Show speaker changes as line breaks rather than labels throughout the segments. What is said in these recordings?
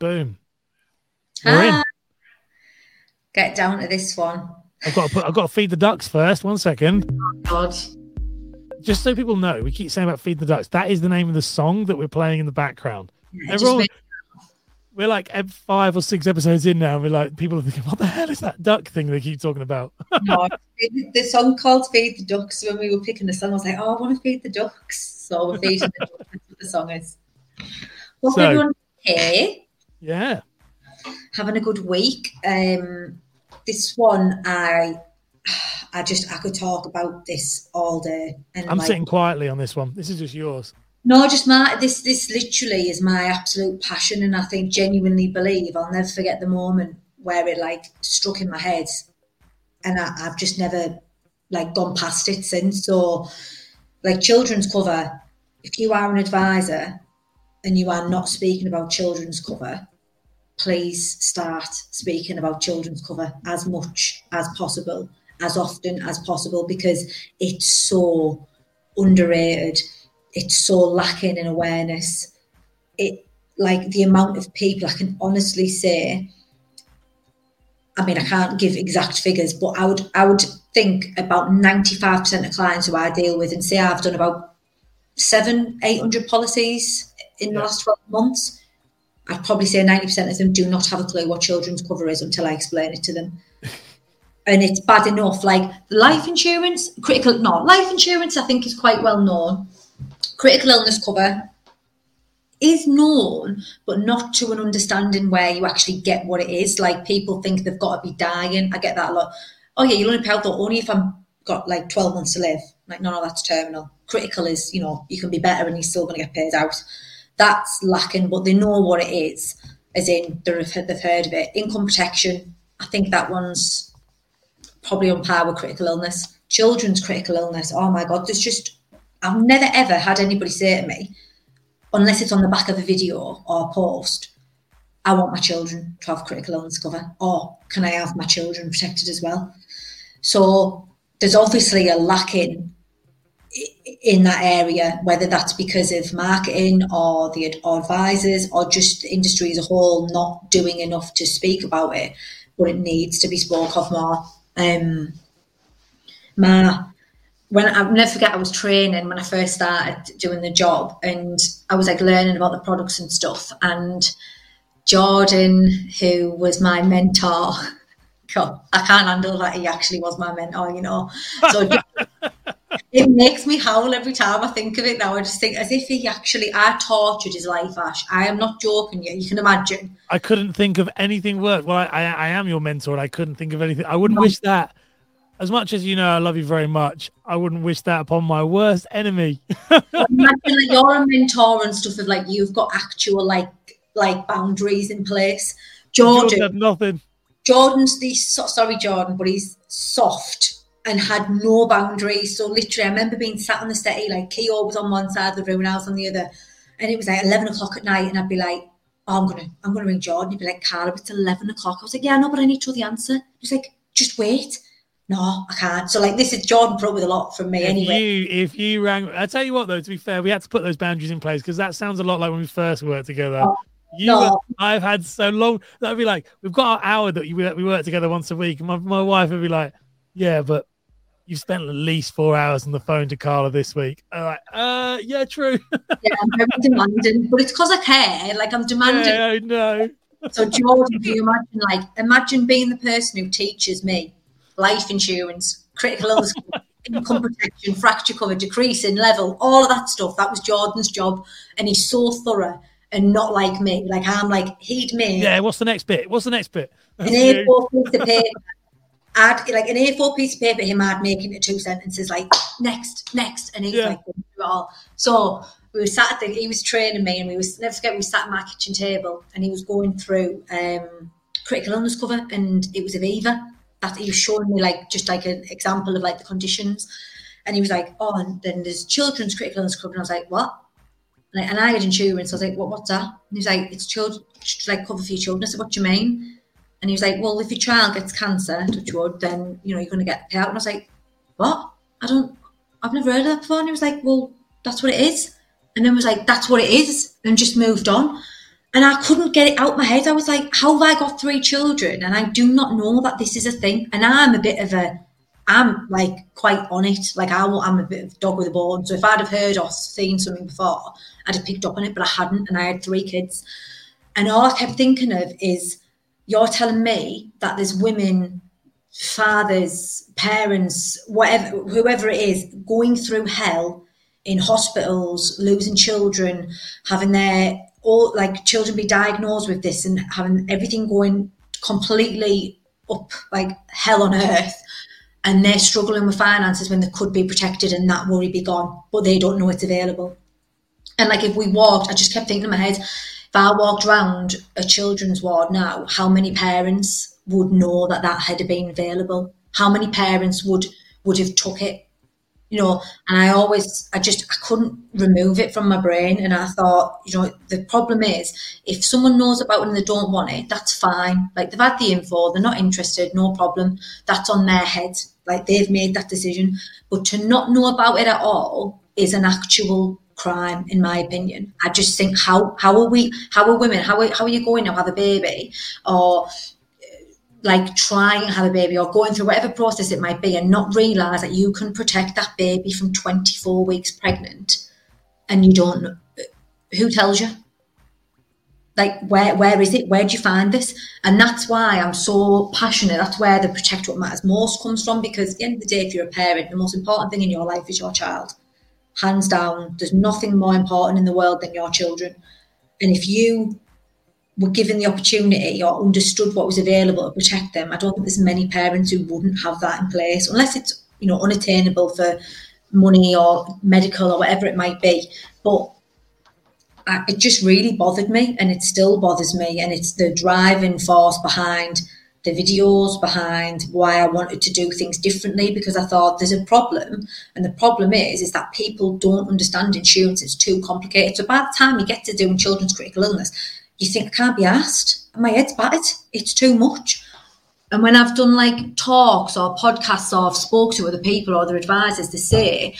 Boom. We're in.
Ah. Get down to this one.
I've got to put. I've got to feed the ducks first. One second.
God.
Just so people know, we keep saying about feed the ducks. That is the name of the song that we're playing in the background.
It just
Everyone,
made-
we're like ep- five or six episodes in now. And we're like, people are thinking, what the hell is that duck thing they keep talking about?
no, the- the song called Feed the Ducks, when we were picking the song, I was like, oh, I want to feed the ducks. So we're feeding the ducks. That's what the song is. Hope
So-
everyone's okay.
Yeah.
having a good week. Um, this one, I, I just I could talk about this all day. And
I'm
like,
sitting quietly on this one. This is just yours.
no, just my this this literally is my absolute passion, and I think genuinely believe I'll never forget the moment where it like struck in my head, and I, I've just never like gone past it since. So, like children's cover, if you are an advisor and you are not speaking about children's cover, please start speaking about children's cover as much as possible, as often as possible, because it's so underrated. It's so lacking in awareness. It like the amount of people I can honestly say. I mean, I can't give exact figures, but I would I would think about ninety five percent of clients who I deal with and say I've done about seven, eight hundred policies in the
Yeah.
last twelve months. I'd probably say ninety percent of them do not have a clue what children's cover is until I explain it to them. and it's bad enough. Like life insurance, critical no, life insurance I think is quite well known. Critical illness cover is known, but not to an understanding where you actually get what it is. Like people think they've got to be dying. I get that a lot. Oh yeah, you'll only pay out though only if I'm got like twelve months to live. Like no, no, that's terminal. Critical is you know you can be better and you're still going to get paid out. That's lacking, but they know what it is. As in they've heard of it. Income protection. I think that one's probably on par with critical illness. Children's critical illness. Oh my god, there's just I've never ever had anybody say to me, unless it's on the back of a video or a post, I want my children to have critical illness cover, or can I have my children protected as well? So there's obviously a lacking i- in that area, whether that's because of marketing or the or advisors or just industry as a whole not doing enough to speak about it, but it needs to be spoke of more. Um, my when I'll never forget, I was training when I first started doing the job, and I was like learning about the products and stuff. And Jordan, who was my mentor, God, I can't handle that he actually was my mentor, you know. So it makes me howl every time I think of it now. I just think as if he actually, I tortured his life, Ash. I am not joking you. You can imagine.
I couldn't think of anything worse. Well, I, I, I am your mentor, and I couldn't think of anything. I wouldn't wish that. As much as you know, I love you very much. I wouldn't wish that upon my worst enemy.
imagine that you're a mentor and stuff of like you've got actual like like boundaries in place.
George
Jordan,
nothing.
Jordan's the sorry Jordan, but he's soft and had no boundaries. So literally, I remember being sat on the settee like Keo was on one side of the room and I was on the other, and it was like eleven o'clock at night, and I'd be like. Oh, I'm gonna, I'm gonna ring Jordan. He'd be like, "Karla, it's eleven o'clock." I was like, "Yeah, no, but I need to know the answer." He's like, "Just wait." No, I can't. So like, this is Jordan with a lot from me
If
anyway.
you if you rang, I tell you what though. To be fair, we had to put those boundaries in place because that sounds a lot like when we first worked together.
Oh,
you,
no.
I've had so long. That'd be like we've got our hour that we we work together once a week. And my my wife would be like, "Yeah, but you've spent at least four hours on the phone to Karla this week." I'm uh, yeah, true.
yeah, I'm very demanding, but it's because I care. Like I'm demanding.
yeah, I know.
So Jordan, do you imagine like imagine being the person who teaches me life insurance, critical illness, income protection, fracture cover, decreasing level, all of that stuff. That was Jordan's job, and he's so thorough and not like me. Like I'm like he'd made
Yeah, what's the next bit? What's the next bit?
an A4 piece of paper. I'd like an A4 piece of paper. Him, I'd make into two sentences. Like next, next, and he's
Yeah.
like it all. So we were sat at the. He was training me, and we was never forget. We sat at my kitchen table, and he was going through um, critical illness cover, and it was Aviva. That he was showing me like just like an example of like the conditions, and he was like, "Oh, and then there's children's critical illness cover," and I was like, "What?" Like, and I had insurance. I was like, "What? What's that?" And he was like, "It's children, like cover for your children." I said, "What do you mean?" And he was like, "Well, if your child gets cancer, touch wood, then you know you're going to get payout." And I was like, "What? I don't. I've never heard of that before." And he was like, "Well, that's what it is." And then was like, "That's what it is," and just moved on. and I couldn't get it out of my head. I was like, how have I got three children? And I do not know that this is a thing. And I'm a bit of a, I'm like quite on it. Like I, I'm a bit of a dog with a bone. So if I'd have heard or seen something before, I'd have picked up on it, but I hadn't. And I had three kids. And all I kept thinking of is, you're telling me that there's women, fathers, parents, whatever, whoever it is, going through hell in hospitals, losing children, having their all like children be diagnosed with this and having everything going completely up like hell on earth. And they're struggling with finances when they could be protected and that worry be gone but they don't know it's available. And like if we walked i just kept thinking in my head if i walked around a children's ward now how many parents would know that that had been available how many parents would would have took it you know, and I always, I just, I couldn't remove it from my brain. And I thought, you know, the problem is if someone knows about it and they don't want it, that's fine. Like they've had the info, they're not interested, no problem. That's on their head. Like they've made that decision. But to not know about it at all is an actual crime, in my opinion. I just think how how are we, how are women, how are, how are you going to have a baby, or like trying to have a baby or going through whatever process it might be and not realize that you can protect that baby from 24 weeks pregnant and you don't who tells you? Like where where is it? Where do you find this? And that's why i'm so passionate. That's where the protect what matters most comes from because at the end of the day if you're a parent the most important thing in your life is your child hands down there's nothing more important in the world than your children and if you were given the opportunity or understood what was available to protect them, I don't think there's many parents who wouldn't have that in place, unless it's you know unattainable for money or medical or whatever it might be. But I, it just really bothered me, and it still bothers me, and it's the driving force behind the videos behind why I wanted to do things differently because I thought there's a problem and the problem is is that people don't understand insurance it's too complicated so by the time you get to doing children's critical illness you think I can't be asked. My head's battered. It's too much. And when I've done like talks or podcasts or I've spoke to other people or other advisors, they say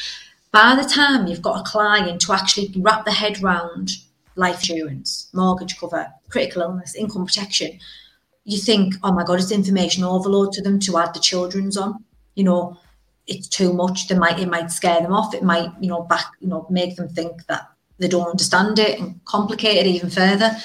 by the time you've got a client to actually wrap the head round life insurance, mortgage cover, critical illness, income protection, you think, oh my God, it's information overload to them to add the children's on. You know, it's too much. They might it might scare them off. It might, you know, back, you know, make them think that they don't understand it and complicate it even further.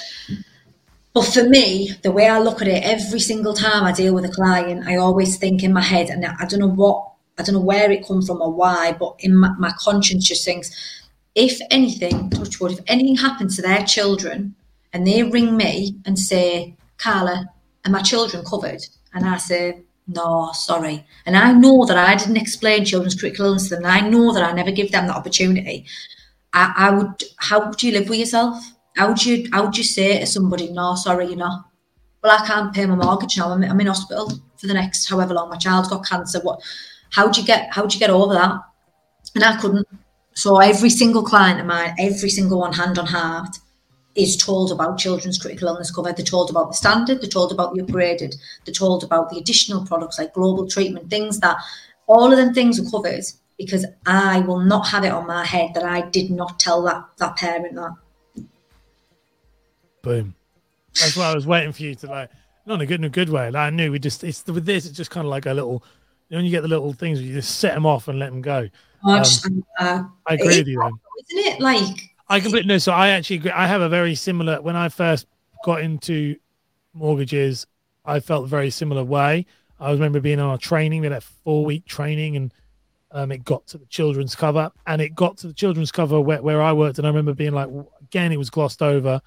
But for me, the way I look at it, every single time I deal with a client, I always think in my head, and I don't know what, I don't know where it comes from or why, but in my, my conscience just thinks, if anything, touch wood, if anything happens to their children and they ring me and say, Karla, are my children covered? And I say, no, sorry. And I know that I didn't explain children's critical illness to them. And I know that I never give them that opportunity. I, I would. How would you live with yourself? How would you? How would you say to somebody, "No, sorry, you're not." Well, I can't pay my mortgage now. I'm, I'm in hospital for the next however long. My child's got cancer. What? How would you get? How would you get over that? And I couldn't. So every single client of mine, every single one, hand on heart, is told about children's critical illness cover. They're told about the standard. They're told about the upgraded. They're told about the additional products like global treatment, things that all of them things are covered because I will not have it on my head that I did not tell that that parent that.
Boom. That's why I was waiting for you to like, not in a good in a good way. Like I knew we just it's with this. It's just kind of like a little. You know, when you get the little things, you just set them off and let them go.
Oh, um, uh,
I agree with you. Then.
Isn't it like?
I completely no. So I actually agree. I have a very similar. When I first got into mortgages, I felt a very similar way. I remember being on a training, we had a four week training, and um, it got to the children's cover, and it got to the children's cover where, where I worked, and I remember being like, again, it was glossed over.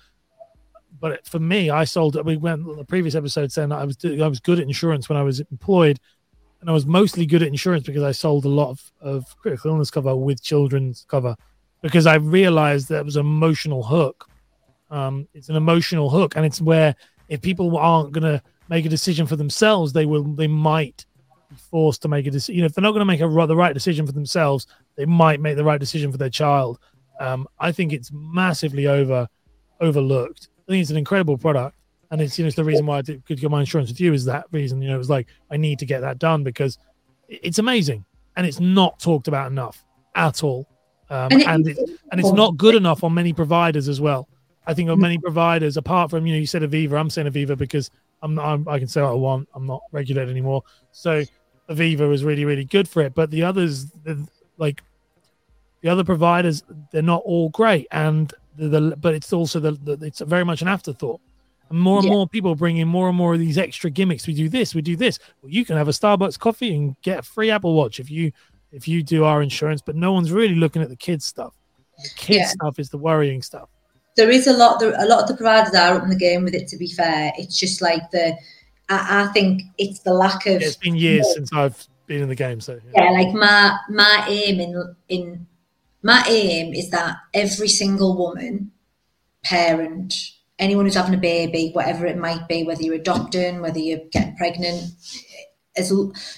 But for me, I sold. We went on the previous episode saying that I was I was good at insurance when I was employed, and I was mostly good at insurance because I sold a lot of, of critical illness cover with children's cover, because I realized that it was an emotional hook. Um, it's an emotional hook, and it's where if people aren't going to make a decision for themselves, they will they might be forced to make a decision. You know, if they're not going to make a, the right decision for themselves, they might make the right decision for their child. Um, I think it's massively over overlooked. I think it's an incredible product, and it's you know it's the reason why I did, could get my insurance with you is that reason. You know, it was like I need to get that done because it's amazing and it's not talked about enough at all, um, and, it, and, it, and it's not good enough on many providers as well. I think on many providers, apart from you know, you said Aviva. I'm saying Aviva because I'm, I'm I can say what I want. I'm not regulated anymore. So Aviva is really really good for it, but the others, like the other providers, they're not all great, and the, the but it's also the, the it's very much an afterthought. And more and
Yeah.
more people bring in more and more of these extra gimmicks. We do this, we do this. Well, you can have a Starbucks coffee and get a free Apple Watch if you if you do our insurance, but no one's really looking at the kids stuff. The kids
Yeah.
stuff is the worrying stuff.
there is a lot there, a lot of the providers are up in the game with it to be fair it's just like the i, I think it's the lack of
It's been years since I've been in the game, so
yeah like my my aim in in my aim is that every single woman parent anyone who's having a baby whatever it might be whether you're adopting whether you're getting pregnant as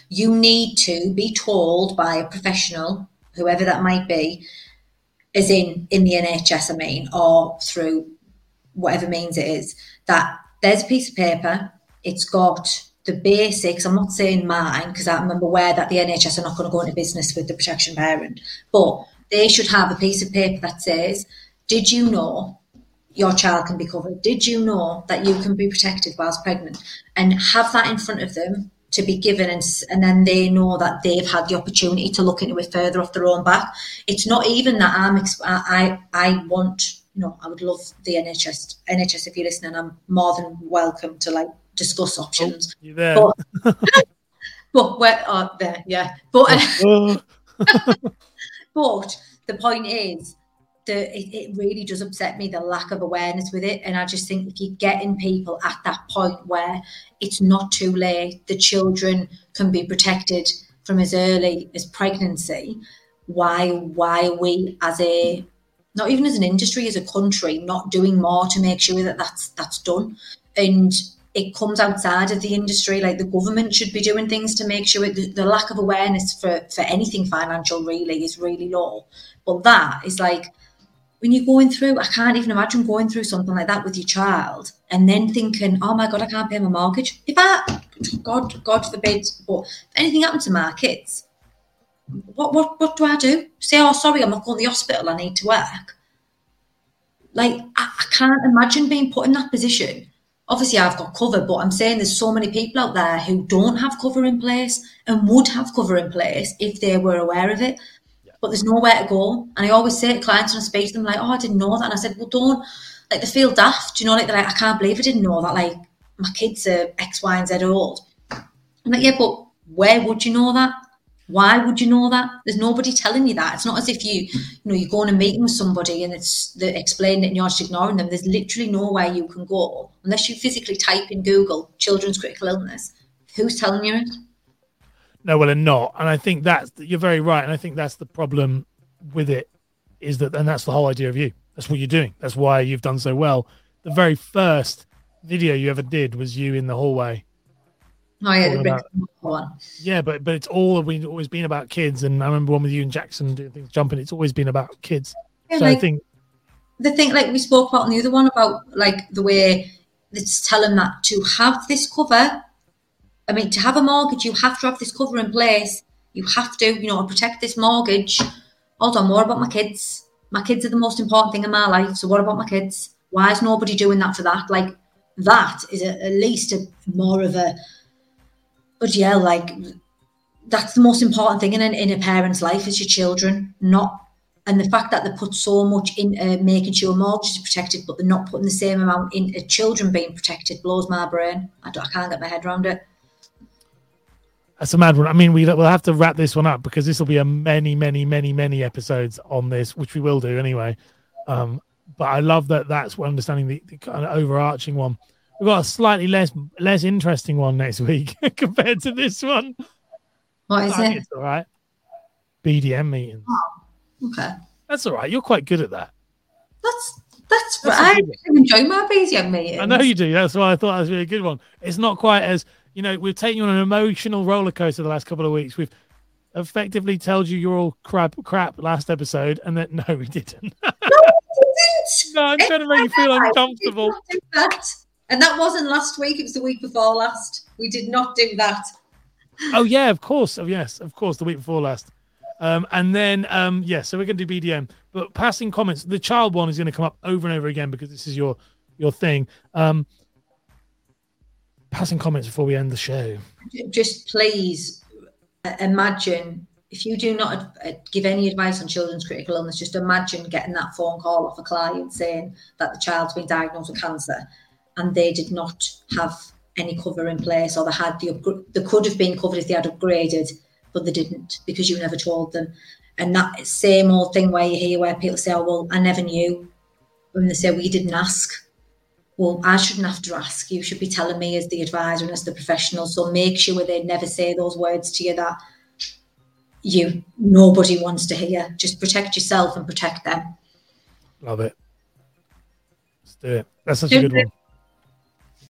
you need to be told by a professional whoever that might be as in in the nhs i mean or through whatever means it is that there's a piece of paper it's got the basics i'm not saying mine because i'm aware that the nhs are not going to go into business with the protection parent but they should have a piece of paper that says did you know your child can be covered? Did you know that you can be protected whilst pregnant? And have that in front of them to be given and, and then they know that they've had the opportunity to look into it further off their own back. It's not even that i'm i i want you know i would love the nhs nhs if you're listening i'm more than welcome to like discuss
Oh,
options.
you there?
but but where oh, there yeah. But
Oh, oh.
but the point is the it, it really does upset me the lack of awareness with it. And i just think if you're getting people at that point where it's not too late. The children can be protected from as early as pregnancy. Why why are we as a not even as an industry as a country not doing more to make sure that that's that's done? And it comes outside of the industry like the government should be doing things to make sure the, the lack of awareness for for anything financial really is really low. But that is like when you're going through i can't even imagine going through something like that with your child and then thinking oh my god i can't pay my mortgage. If i god god forbid but if anything happened to my kids what what what do i do? Say oh sorry i'm not going to the hospital i need to work. Like I, I can't imagine being put in that position. Obviously I've got cover, but I'm saying there's so many people out there who don't have cover in place and would have cover in place if they were aware of it. But there's nowhere to go. And I always say to clients when I speak to them, like, oh, I didn't know that. And I said, well, don't, like, they feel daft. Do You know, like, they're like, I can't believe I didn't know that. Like, my kids are X, Y, and Z old. I'm like, yeah, but where would you know that? Why would you know that? There's nobody telling you that. It's not as if you, you know, you go on a meeting with somebody and it's they're explaining it and you're just ignoring them. There's literally nowhere you can go unless you physically type in Google children's critical illness. Who's telling you it?
No, well, and not. And I think that's you're very right. And I think that's the problem with it is that, and that's the whole idea of you. That's what you're doing. That's why you've done so well. The very first video you ever did was you in the hallway.
Oh yeah, the
about-
one.
Yeah, but but it's all we've always been about kids. And I remember one with you and Jackson doing things jumping. It's always been about kids.
Yeah,
so I
like,
think
the thing like we spoke about in the other one about like the way it's telling that to have this cover i mean to have a mortgage you have to have this cover in place. You have to you know protect this mortgage. Hold on what about my kids. My kids are the most important thing in my life so what about my kids? Why is nobody doing that for that? Like that is a, at least a more of a but yeah like that's the most important thing in, an, in a parent's life is your children not and the fact that they put so much into uh, making sure mortgages are protected, but they're not putting the same amount into uh, children being protected blows my brain. I, I can't get my head around it.
That's a mad one. I mean, we, we'll have to wrap this one up because this will be a many, many, many, many episodes on this, which we will do anyway. Um, but I love that that's what understanding the, the kind of overarching one. We've got a slightly less less interesting one next week compared to this one.
What is it?
it's all right. BDM meetings.
Okay.
That's all right. You're quite good at that.
That's that's,
That's a
I enjoy my BDM meetings.
I know you do. That's why I thought that was a really good one. It's not quite as you know. We've taken you on an emotional roller coaster the last couple of weeks. We've effectively told you you're all crap, crap last episode, and that no, we didn't. no, I'm trying to make you feel uncomfortable.
We did not do that. And that wasn't last week, it was the week before last. We did not do that.
Oh yeah, of course. Oh yes, of course. The week before last. Um, and then, um, yeah, so we're going to do BDM, but passing comments. The child one is going to come up over and over again because this is your your thing. Um, passing comments before we end the show.
Just please uh, imagine if you do not uh, give any advice on children's critical illness, just imagine getting that phone call off a client saying that the child's been diagnosed with cancer and they did not have any cover in place or they had the they could have been covered if they had upgraded, but they didn't because you never told them. And that same old thing where you hear where people say, "Oh well, I never knew," when they say, "Well, you didn't ask." Well, I shouldn't have to ask. You should be telling me as the advisor and as the professional. So make sure they never say those words to you that you nobody wants to hear. Just protect yourself and protect them.
Love it. Let's do it. That's such a good one.